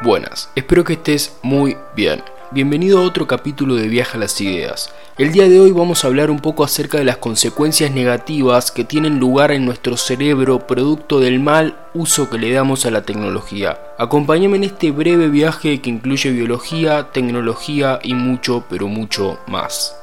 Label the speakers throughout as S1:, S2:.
S1: Buenas, espero que estés muy bien. Bienvenido a otro capítulo de Viaja a las Ideas. El día de hoy vamos a hablar un poco acerca de las consecuencias negativas que tienen lugar en nuestro cerebro producto del mal uso que le damos a la tecnología. Acompáñame en este breve viaje que incluye biología, tecnología y mucho, pero mucho más.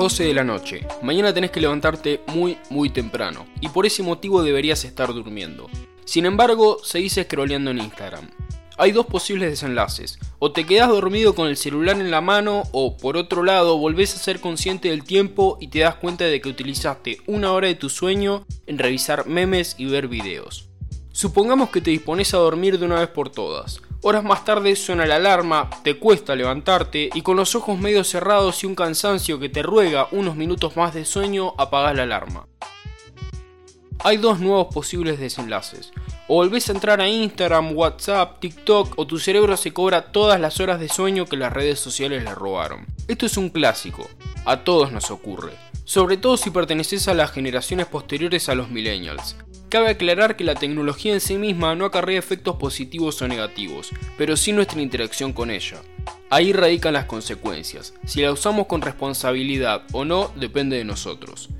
S1: 12 de la noche, mañana tenés que levantarte muy muy temprano, y por ese motivo deberías estar durmiendo. Sin embargo, seguís scrolleando en Instagram. Hay dos posibles desenlaces, o te quedas dormido con el celular en la mano, o por otro lado volvés a ser consciente del tiempo y te das cuenta de que utilizaste una hora de tu sueño en revisar memes y ver videos. Supongamos que te dispones a dormir de una vez por todas. Horas más tarde suena la alarma, te cuesta levantarte y con los ojos medio cerrados y un cansancio que te ruega unos minutos más de sueño, apagas la alarma. Hay dos nuevos posibles desenlaces. O volvés a entrar a Instagram, WhatsApp, TikTok o tu cerebro se cobra todas las horas de sueño que las redes sociales le robaron. Esto es un clásico, a todos nos ocurre, sobre todo si perteneces a las generaciones posteriores a los millennials. Cabe aclarar que la tecnología en sí misma no acarrea efectos positivos o negativos, pero sí nuestra interacción con ella. Ahí radican las consecuencias. Si la usamos con responsabilidad o no depende de nosotros.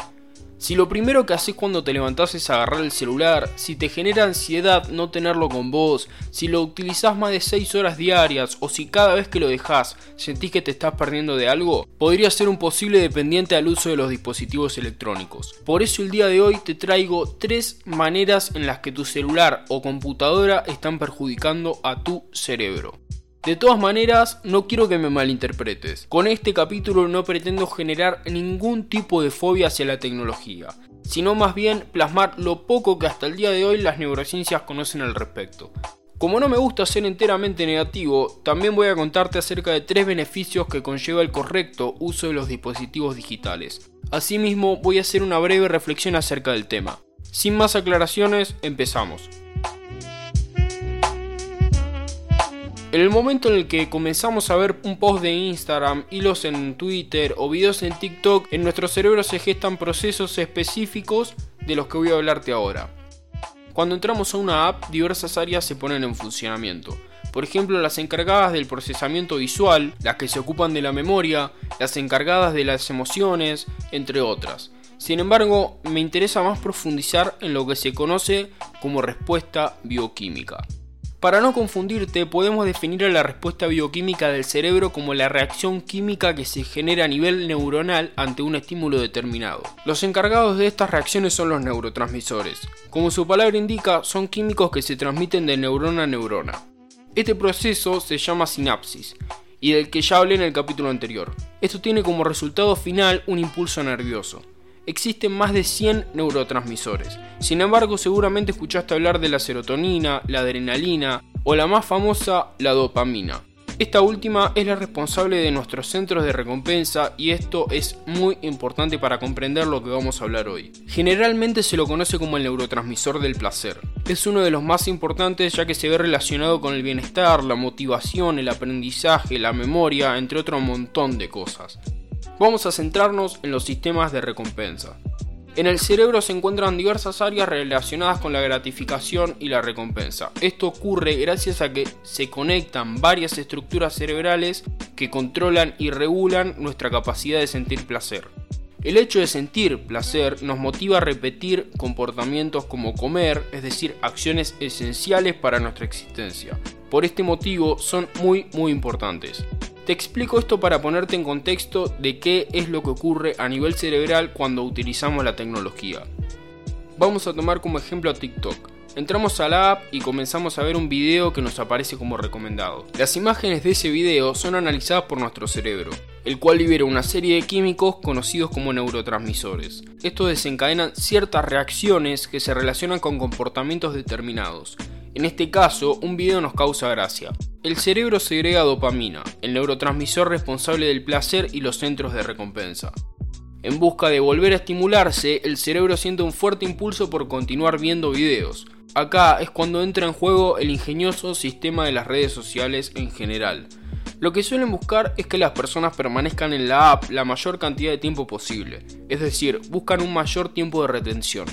S1: Si lo primero que haces cuando te levantás es agarrar el celular, si te genera ansiedad no tenerlo con vos, si lo utilizás más de 6 horas diarias o si cada vez que lo dejas sentís que te estás perdiendo de algo, podría ser un posible dependiente al uso de los dispositivos electrónicos. Por eso el día de hoy te traigo 3 maneras en las que tu celular o computadora están perjudicando a tu cerebro. De todas maneras, no quiero que me malinterpretes. Con este capítulo no pretendo generar ningún tipo de fobia hacia la tecnología, sino más bien plasmar lo poco que hasta el día de hoy las neurociencias conocen al respecto. Como no me gusta ser enteramente negativo, también voy a contarte acerca de tres beneficios que conlleva el correcto uso de los dispositivos digitales. Asimismo, voy a hacer una breve reflexión acerca del tema. Sin más aclaraciones, empezamos. En el momento en el que comenzamos a ver un post de Instagram, hilos en Twitter o videos en TikTok, en nuestro cerebro se gestan procesos específicos de los que voy a hablarte ahora. Cuando entramos a una app, diversas áreas se ponen en funcionamiento. Por ejemplo, las encargadas del procesamiento visual, las que se ocupan de la memoria, las encargadas de las emociones, entre otras. Sin embargo, me interesa más profundizar en lo que se conoce como respuesta bioquímica. Para no confundirte, podemos definir a la respuesta bioquímica del cerebro como la reacción química que se genera a nivel neuronal ante un estímulo determinado. Los encargados de estas reacciones son los neurotransmisores. Como su palabra indica, son químicos que se transmiten de neurona a neurona. Este proceso se llama sinapsis, y del que ya hablé en el capítulo anterior. Esto tiene como resultado final un impulso nervioso existen más de 100 neurotransmisores. Sin embargo, seguramente escuchaste hablar de la serotonina, la adrenalina o la más famosa, la dopamina. Esta última es la responsable de nuestros centros de recompensa y esto es muy importante para comprender lo que vamos a hablar hoy. Generalmente se lo conoce como el neurotransmisor del placer. Es uno de los más importantes ya que se ve relacionado con el bienestar, la motivación, el aprendizaje, la memoria, entre otro montón de cosas. Vamos a centrarnos en los sistemas de recompensa. En el cerebro se encuentran diversas áreas relacionadas con la gratificación y la recompensa. Esto ocurre gracias a que se conectan varias estructuras cerebrales que controlan y regulan nuestra capacidad de sentir placer. El hecho de sentir placer nos motiva a repetir comportamientos como comer, es decir, acciones esenciales para nuestra existencia. Por este motivo son muy muy importantes. Te explico esto para ponerte en contexto de qué es lo que ocurre a nivel cerebral cuando utilizamos la tecnología. Vamos a tomar como ejemplo a TikTok. Entramos a la app y comenzamos a ver un video que nos aparece como recomendado. Las imágenes de ese video son analizadas por nuestro cerebro, el cual libera una serie de químicos conocidos como neurotransmisores. Estos desencadenan ciertas reacciones que se relacionan con comportamientos determinados. En este caso, un video nos causa gracia. El cerebro segrega dopamina, el neurotransmisor responsable del placer y los centros de recompensa. En busca de volver a estimularse, el cerebro siente un fuerte impulso por continuar viendo videos. Acá es cuando entra en juego el ingenioso sistema de las redes sociales en general. Lo que suelen buscar es que las personas permanezcan en la app la mayor cantidad de tiempo posible, es decir, buscan un mayor tiempo de retención.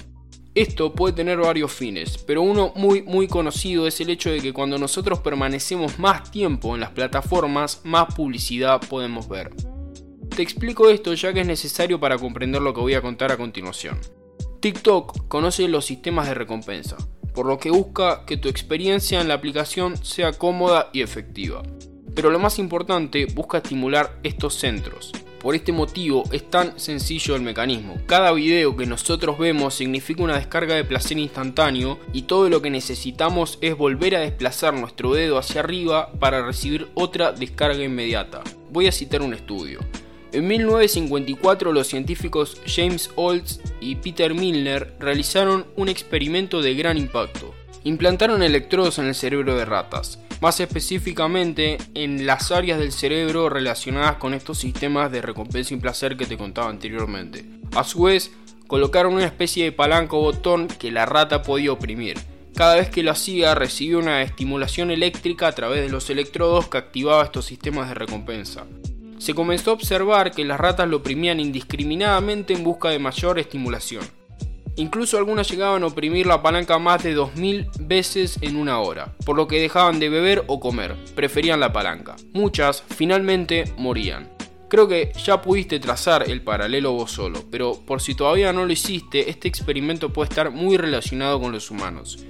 S1: Esto puede tener varios fines, pero uno muy muy conocido es el hecho de que cuando nosotros permanecemos más tiempo en las plataformas, más publicidad podemos ver. Te explico esto ya que es necesario para comprender lo que voy a contar a continuación. TikTok conoce los sistemas de recompensa, por lo que busca que tu experiencia en la aplicación sea cómoda y efectiva. Pero lo más importante, busca estimular estos centros, por este motivo es tan sencillo el mecanismo. Cada video que nosotros vemos significa una descarga de placer instantáneo y todo lo que necesitamos es volver a desplazar nuestro dedo hacia arriba para recibir otra descarga inmediata. Voy a citar un estudio. En 1954 los científicos James Olds y Peter Milner realizaron un experimento de gran impacto. Implantaron electrodos en el cerebro de ratas más específicamente en las áreas del cerebro relacionadas con estos sistemas de recompensa y placer que te contaba anteriormente. A su vez, colocaron una especie de palanca o botón que la rata podía oprimir. Cada vez que lo hacía recibía una estimulación eléctrica a través de los electrodos que activaba estos sistemas de recompensa. Se comenzó a observar que las ratas lo oprimían indiscriminadamente en busca de mayor estimulación. Incluso algunas llegaban a oprimir la palanca más de 2000 veces en una hora, por lo que dejaban de beber o comer, preferían la palanca. Muchas finalmente morían. Creo que ya pudiste trazar el paralelo vos solo, pero por si todavía no lo hiciste, este experimento puede estar muy relacionado con los humanos.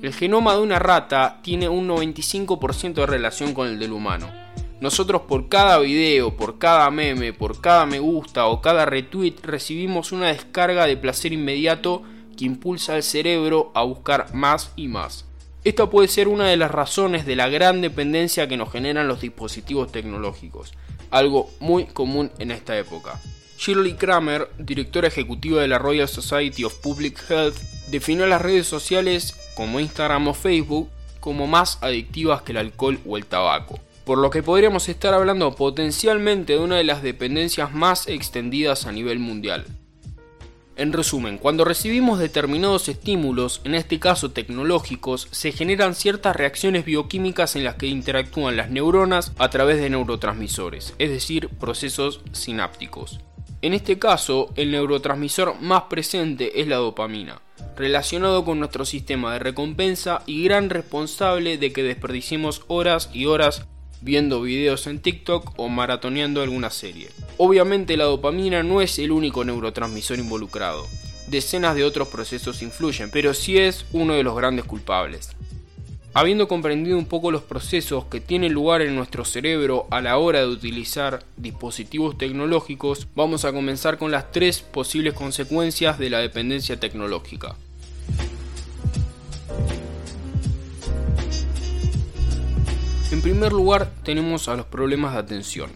S1: El genoma de una rata tiene un 95% de relación con el del humano. Nosotros por cada video, por cada meme, por cada me gusta o cada retweet recibimos una descarga de placer inmediato que impulsa al cerebro a buscar más y más. Esta puede ser una de las razones de la gran dependencia que nos generan los dispositivos tecnológicos, algo muy común en esta época. Shirley Kramer, directora ejecutiva de la Royal Society of Public Health, definió las redes sociales como Instagram o Facebook como más adictivas que el alcohol o el tabaco por lo que podríamos estar hablando potencialmente de una de las dependencias más extendidas a nivel mundial. En resumen, cuando recibimos determinados estímulos, en este caso tecnológicos, se generan ciertas reacciones bioquímicas en las que interactúan las neuronas a través de neurotransmisores, es decir, procesos sinápticos. En este caso, el neurotransmisor más presente es la dopamina, relacionado con nuestro sistema de recompensa y gran responsable de que desperdiciemos horas y horas viendo videos en TikTok o maratoneando alguna serie. Obviamente la dopamina no es el único neurotransmisor involucrado. Decenas de otros procesos influyen, pero sí es uno de los grandes culpables. Habiendo comprendido un poco los procesos que tienen lugar en nuestro cerebro a la hora de utilizar dispositivos tecnológicos, vamos a comenzar con las tres posibles consecuencias de la dependencia tecnológica. En primer lugar tenemos a los problemas de atención,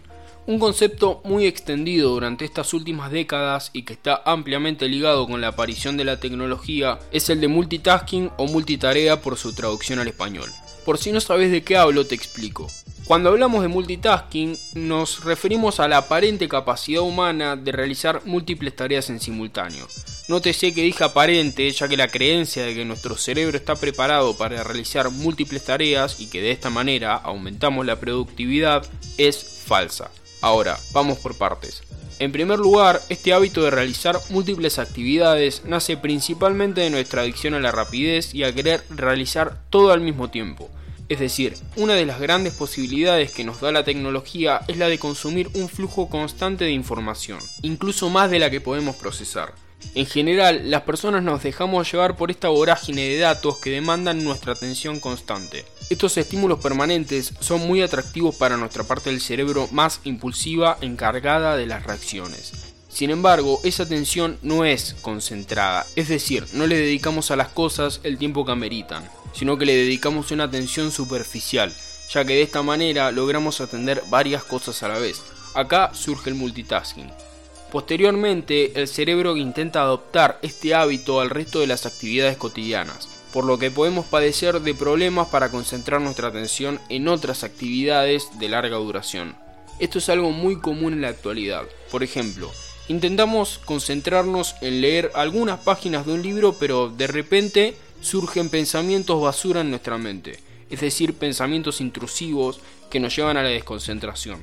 S1: un concepto muy extendido durante estas últimas décadas y que está ampliamente ligado con la aparición de la tecnología es el de multitasking o multitarea por su traducción al español. Por si no sabes de qué hablo te explico. Cuando hablamos de multitasking nos referimos a la aparente capacidad humana de realizar múltiples tareas en simultáneo Nótese que dije aparente, ya que la creencia de que nuestro cerebro está preparado para realizar múltiples tareas y que de esta manera aumentamos la productividad es falsa. Ahora, vamos por partes. En primer lugar, este hábito de realizar múltiples actividades nace principalmente de nuestra adicción a la rapidez y a querer realizar todo al mismo tiempo. Es decir, una de las grandes posibilidades que nos da la tecnología es la de consumir un flujo constante de información, incluso más de la que podemos procesar. En general, las personas nos dejamos llevar por esta vorágine de datos que demandan nuestra atención constante. Estos estímulos permanentes son muy atractivos para nuestra parte del cerebro más impulsiva encargada de las reacciones. Sin embargo, esa atención no es concentrada, es decir, no le dedicamos a las cosas el tiempo que ameritan, sino que le dedicamos una atención superficial, ya que de esta manera logramos atender varias cosas a la vez. Acá surge el multitasking. Posteriormente, el cerebro intenta adoptar este hábito al resto de las actividades cotidianas, por lo que podemos padecer de problemas para concentrar nuestra atención en otras actividades de larga duración. Esto es algo muy común en la actualidad. Por ejemplo, intentamos concentrarnos en leer algunas páginas de un libro, pero de repente surgen pensamientos basura en nuestra mente, es decir, pensamientos intrusivos que nos llevan a la desconcentración.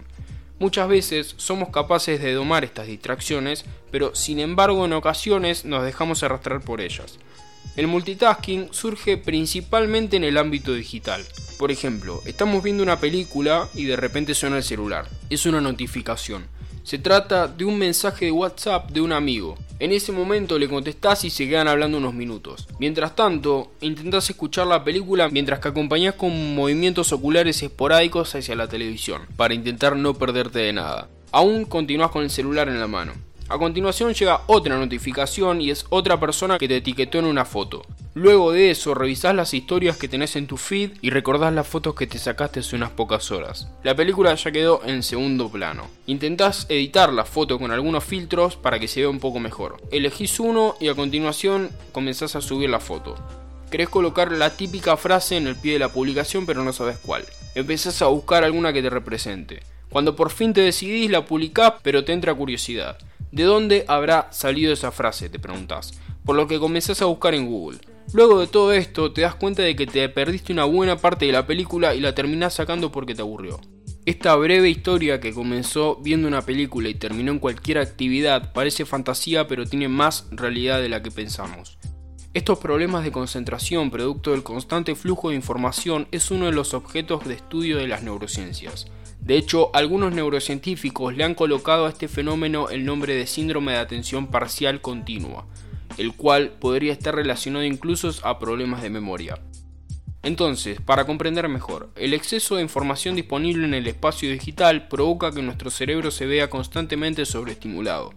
S1: Muchas veces somos capaces de domar estas distracciones, pero sin embargo en ocasiones nos dejamos arrastrar por ellas. El multitasking surge principalmente en el ámbito digital. Por ejemplo, estamos viendo una película y de repente suena el celular. Es una notificación. Se trata de un mensaje de WhatsApp de un amigo. En ese momento le contestás y se quedan hablando unos minutos. Mientras tanto, intentás escuchar la película mientras que acompañás con movimientos oculares esporádicos hacia la televisión, para intentar no perderte de nada. Aún continúas con el celular en la mano. A continuación llega otra notificación y es otra persona que te etiquetó en una foto. Luego de eso revisás las historias que tenés en tu feed y recordás las fotos que te sacaste hace unas pocas horas. La película ya quedó en segundo plano. Intentás editar la foto con algunos filtros para que se vea un poco mejor. Elegís uno y a continuación comenzás a subir la foto. Querés colocar la típica frase en el pie de la publicación pero no sabes cuál. Empezás a buscar alguna que te represente. Cuando por fin te decidís la publicás pero te entra curiosidad. ¿De dónde habrá salido esa frase? Te preguntas. Por lo que comenzás a buscar en Google. Luego de todo esto, te das cuenta de que te perdiste una buena parte de la película y la terminás sacando porque te aburrió. Esta breve historia que comenzó viendo una película y terminó en cualquier actividad parece fantasía pero tiene más realidad de la que pensamos. Estos problemas de concentración producto del constante flujo de información es uno de los objetos de estudio de las neurociencias. De hecho, algunos neurocientíficos le han colocado a este fenómeno el nombre de síndrome de atención parcial continua, el cual podría estar relacionado incluso a problemas de memoria. Entonces, para comprender mejor, el exceso de información disponible en el espacio digital provoca que nuestro cerebro se vea constantemente sobreestimulado.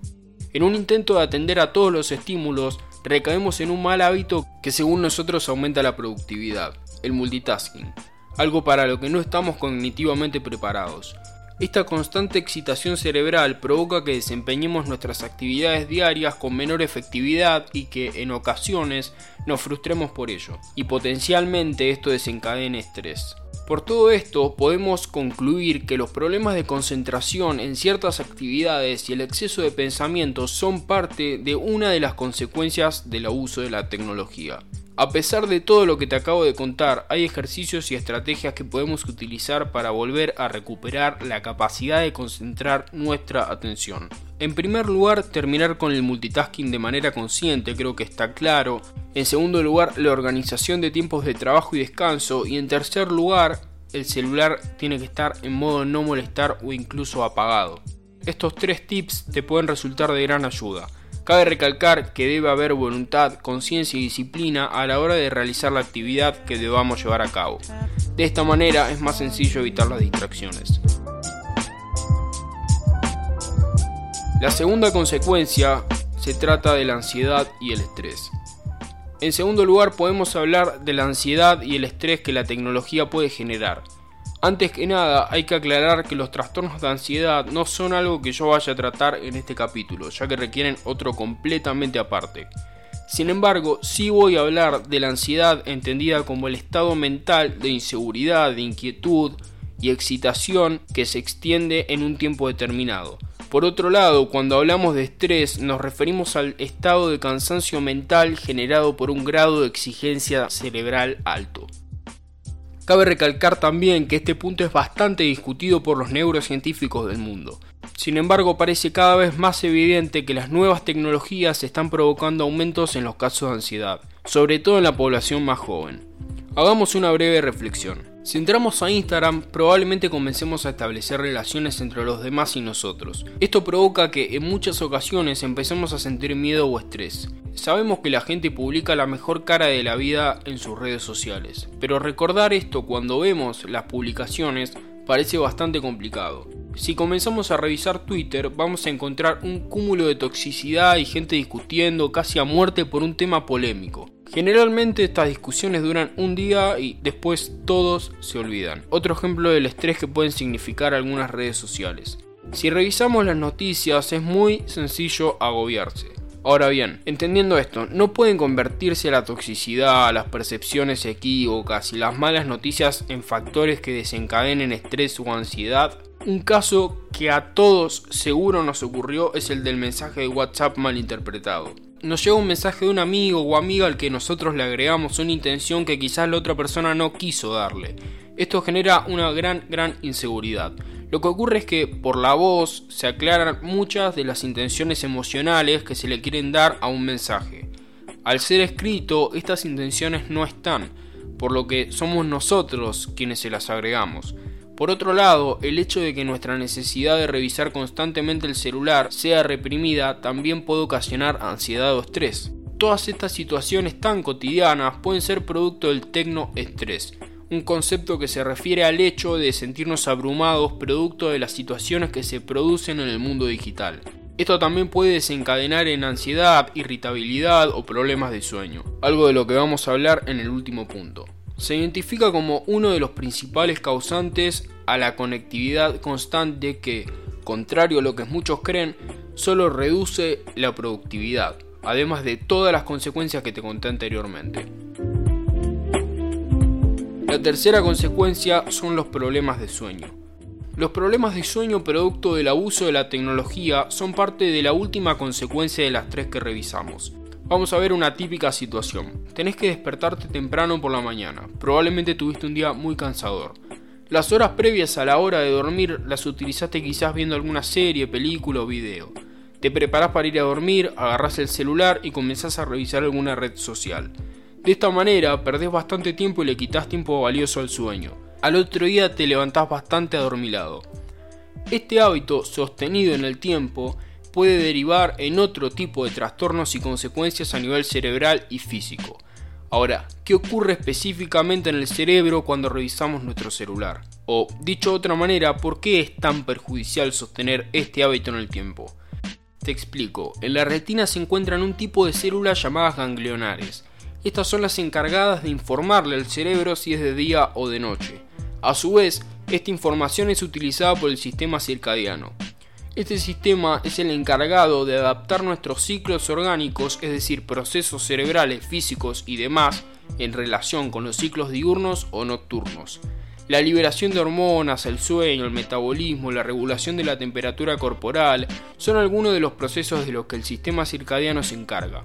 S1: En un intento de atender a todos los estímulos, recaemos en un mal hábito que según nosotros aumenta la productividad, el multitasking algo para lo que no estamos cognitivamente preparados. Esta constante excitación cerebral provoca que desempeñemos nuestras actividades diarias con menor efectividad y que en ocasiones nos frustremos por ello, y potencialmente esto desencadene estrés. Por todo esto podemos concluir que los problemas de concentración en ciertas actividades y el exceso de pensamiento son parte de una de las consecuencias del abuso de la tecnología. A pesar de todo lo que te acabo de contar, hay ejercicios y estrategias que podemos utilizar para volver a recuperar la capacidad de concentrar nuestra atención. En primer lugar, terminar con el multitasking de manera consciente, creo que está claro. En segundo lugar, la organización de tiempos de trabajo y descanso. Y en tercer lugar, el celular tiene que estar en modo no molestar o incluso apagado. Estos tres tips te pueden resultar de gran ayuda. Cabe recalcar que debe haber voluntad, conciencia y disciplina a la hora de realizar la actividad que debamos llevar a cabo. De esta manera es más sencillo evitar las distracciones. La segunda consecuencia se trata de la ansiedad y el estrés. En segundo lugar podemos hablar de la ansiedad y el estrés que la tecnología puede generar. Antes que nada, hay que aclarar que los trastornos de ansiedad no son algo que yo vaya a tratar en este capítulo, ya que requieren otro completamente aparte. Sin embargo, sí voy a hablar de la ansiedad entendida como el estado mental de inseguridad, de inquietud y excitación que se extiende en un tiempo determinado. Por otro lado, cuando hablamos de estrés nos referimos al estado de cansancio mental generado por un grado de exigencia cerebral alto. Cabe recalcar también que este punto es bastante discutido por los neurocientíficos del mundo. Sin embargo, parece cada vez más evidente que las nuevas tecnologías están provocando aumentos en los casos de ansiedad, sobre todo en la población más joven. Hagamos una breve reflexión. Si entramos a Instagram, probablemente comencemos a establecer relaciones entre los demás y nosotros. Esto provoca que en muchas ocasiones empecemos a sentir miedo o estrés. Sabemos que la gente publica la mejor cara de la vida en sus redes sociales, pero recordar esto cuando vemos las publicaciones parece bastante complicado. Si comenzamos a revisar Twitter vamos a encontrar un cúmulo de toxicidad y gente discutiendo casi a muerte por un tema polémico. Generalmente estas discusiones duran un día y después todos se olvidan. Otro ejemplo del estrés que pueden significar algunas redes sociales. Si revisamos las noticias es muy sencillo agobiarse. Ahora bien, entendiendo esto, no pueden convertirse la toxicidad, las percepciones equívocas y las malas noticias en factores que desencadenen estrés o ansiedad. Un caso que a todos seguro nos ocurrió es el del mensaje de WhatsApp malinterpretado. Nos llega un mensaje de un amigo o amiga al que nosotros le agregamos una intención que quizás la otra persona no quiso darle. Esto genera una gran, gran inseguridad. Lo que ocurre es que por la voz se aclaran muchas de las intenciones emocionales que se le quieren dar a un mensaje. Al ser escrito, estas intenciones no están, por lo que somos nosotros quienes se las agregamos. Por otro lado, el hecho de que nuestra necesidad de revisar constantemente el celular sea reprimida también puede ocasionar ansiedad o estrés. Todas estas situaciones tan cotidianas pueden ser producto del tecnoestrés, un concepto que se refiere al hecho de sentirnos abrumados producto de las situaciones que se producen en el mundo digital. Esto también puede desencadenar en ansiedad, irritabilidad o problemas de sueño, algo de lo que vamos a hablar en el último punto. Se identifica como uno de los principales causantes a la conectividad constante que, contrario a lo que muchos creen, solo reduce la productividad, además de todas las consecuencias que te conté anteriormente. La tercera consecuencia son los problemas de sueño. Los problemas de sueño producto del abuso de la tecnología son parte de la última consecuencia de las tres que revisamos. Vamos a ver una típica situación. Tenés que despertarte temprano por la mañana. Probablemente tuviste un día muy cansador. Las horas previas a la hora de dormir las utilizaste quizás viendo alguna serie, película o video. Te preparás para ir a dormir, agarrás el celular y comenzás a revisar alguna red social. De esta manera perdés bastante tiempo y le quitas tiempo valioso al sueño. Al otro día te levantás bastante adormilado. Este hábito sostenido en el tiempo puede derivar en otro tipo de trastornos y consecuencias a nivel cerebral y físico. Ahora, ¿qué ocurre específicamente en el cerebro cuando revisamos nuestro celular? O, dicho de otra manera, ¿por qué es tan perjudicial sostener este hábito en el tiempo? Te explico, en la retina se encuentran un tipo de células llamadas ganglionares, estas son las encargadas de informarle al cerebro si es de día o de noche. A su vez, esta información es utilizada por el sistema circadiano. Este sistema es el encargado de adaptar nuestros ciclos orgánicos, es decir, procesos cerebrales, físicos y demás, en relación con los ciclos diurnos o nocturnos. La liberación de hormonas, el sueño, el metabolismo, la regulación de la temperatura corporal son algunos de los procesos de los que el sistema circadiano se encarga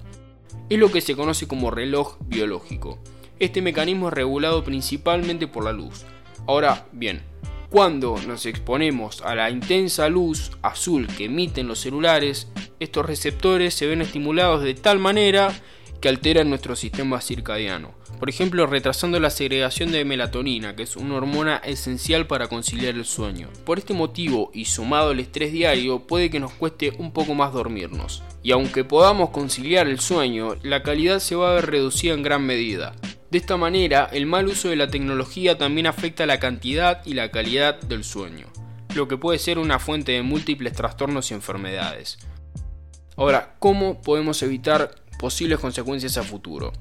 S1: es lo que se conoce como reloj biológico. Este mecanismo es regulado principalmente por la luz. Ahora bien, cuando nos exponemos a la intensa luz azul que emiten los celulares, estos receptores se ven estimulados de tal manera que alteran nuestro sistema circadiano. Por ejemplo, retrasando la segregación de melatonina, que es una hormona esencial para conciliar el sueño. Por este motivo y sumado al estrés diario, puede que nos cueste un poco más dormirnos. Y aunque podamos conciliar el sueño, la calidad se va a ver reducida en gran medida. De esta manera, el mal uso de la tecnología también afecta la cantidad y la calidad del sueño, lo que puede ser una fuente de múltiples trastornos y enfermedades. Ahora, ¿cómo podemos evitar posibles consecuencias a futuro?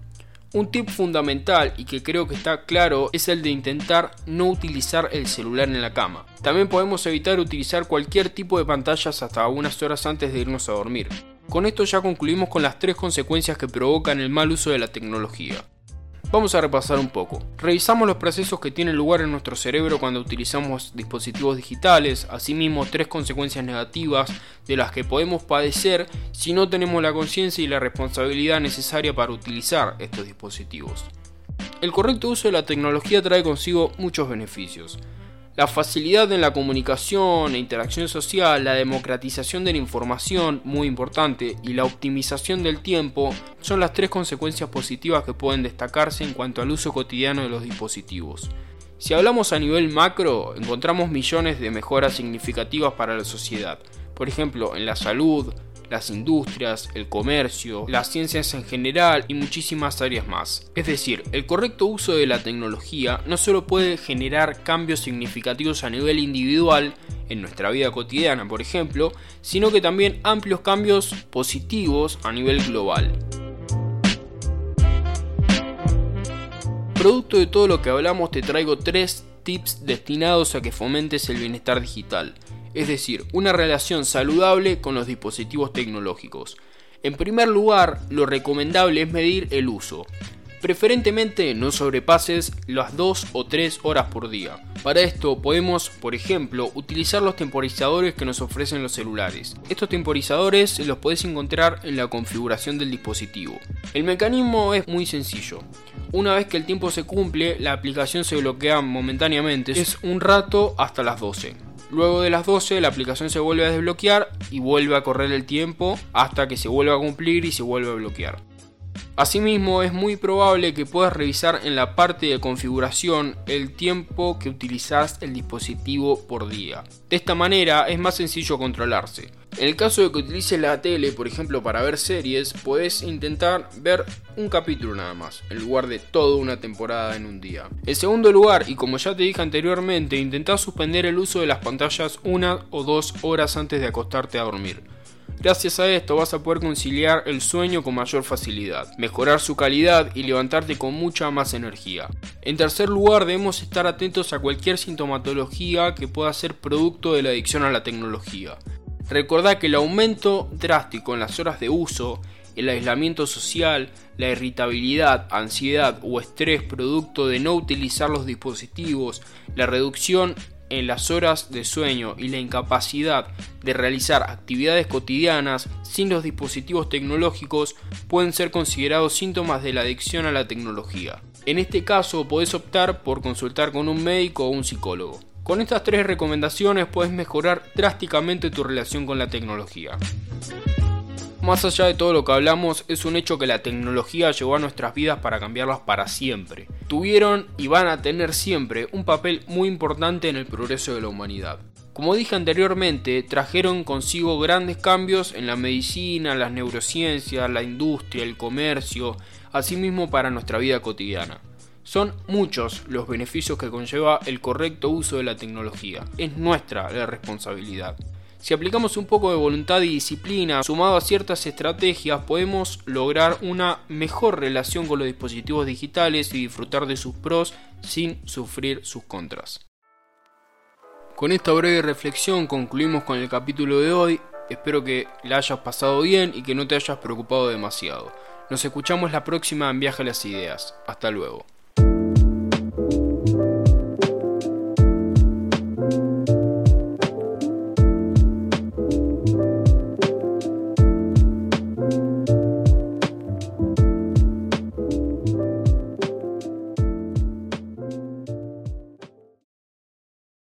S1: Un tip fundamental y que creo que está claro es el de intentar no utilizar el celular en la cama. También podemos evitar utilizar cualquier tipo de pantallas hasta unas horas antes de irnos a dormir. Con esto ya concluimos con las tres consecuencias que provocan el mal uso de la tecnología. Vamos a repasar un poco. Revisamos los procesos que tienen lugar en nuestro cerebro cuando utilizamos dispositivos digitales, asimismo tres consecuencias negativas de las que podemos padecer si no tenemos la conciencia y la responsabilidad necesaria para utilizar estos dispositivos. El correcto uso de la tecnología trae consigo muchos beneficios. La facilidad en la comunicación e interacción social, la democratización de la información, muy importante, y la optimización del tiempo son las tres consecuencias positivas que pueden destacarse en cuanto al uso cotidiano de los dispositivos. Si hablamos a nivel macro, encontramos millones de mejoras significativas para la sociedad, por ejemplo, en la salud, las industrias, el comercio, las ciencias en general y muchísimas áreas más. Es decir, el correcto uso de la tecnología no solo puede generar cambios significativos a nivel individual, en nuestra vida cotidiana por ejemplo, sino que también amplios cambios positivos a nivel global. Producto de todo lo que hablamos te traigo tres tips destinados a que fomentes el bienestar digital es decir, una relación saludable con los dispositivos tecnológicos. En primer lugar, lo recomendable es medir el uso. Preferentemente no sobrepases las 2 o 3 horas por día. Para esto podemos, por ejemplo, utilizar los temporizadores que nos ofrecen los celulares. Estos temporizadores los podés encontrar en la configuración del dispositivo. El mecanismo es muy sencillo. Una vez que el tiempo se cumple, la aplicación se bloquea momentáneamente. Es un rato hasta las 12. Luego de las 12 la aplicación se vuelve a desbloquear y vuelve a correr el tiempo hasta que se vuelva a cumplir y se vuelve a bloquear. Asimismo, es muy probable que puedas revisar en la parte de configuración el tiempo que utilizas el dispositivo por día. De esta manera es más sencillo controlarse. En el caso de que utilices la tele, por ejemplo, para ver series, puedes intentar ver un capítulo nada más, en lugar de toda una temporada en un día. En segundo lugar, y como ya te dije anteriormente, intenta suspender el uso de las pantallas una o dos horas antes de acostarte a dormir. Gracias a esto vas a poder conciliar el sueño con mayor facilidad, mejorar su calidad y levantarte con mucha más energía. En tercer lugar, debemos estar atentos a cualquier sintomatología que pueda ser producto de la adicción a la tecnología. Recordá que el aumento drástico en las horas de uso, el aislamiento social, la irritabilidad, ansiedad o estrés producto de no utilizar los dispositivos, la reducción en las horas de sueño y la incapacidad de realizar actividades cotidianas sin los dispositivos tecnológicos pueden ser considerados síntomas de la adicción a la tecnología. En este caso podés optar por consultar con un médico o un psicólogo. Con estas tres recomendaciones puedes mejorar drásticamente tu relación con la tecnología. Más allá de todo lo que hablamos, es un hecho que la tecnología llegó a nuestras vidas para cambiarlas para siempre. Tuvieron y van a tener siempre un papel muy importante en el progreso de la humanidad. Como dije anteriormente, trajeron consigo grandes cambios en la medicina, las neurociencias, la industria, el comercio, asimismo para nuestra vida cotidiana. Son muchos los beneficios que conlleva el correcto uso de la tecnología. Es nuestra la responsabilidad. Si aplicamos un poco de voluntad y disciplina sumado a ciertas estrategias, podemos lograr una mejor relación con los dispositivos digitales y disfrutar de sus pros sin sufrir sus contras. Con esta breve reflexión concluimos con el capítulo de hoy. Espero que la hayas pasado bien y que no te hayas preocupado demasiado. Nos escuchamos la próxima en Viaje a las Ideas. Hasta luego.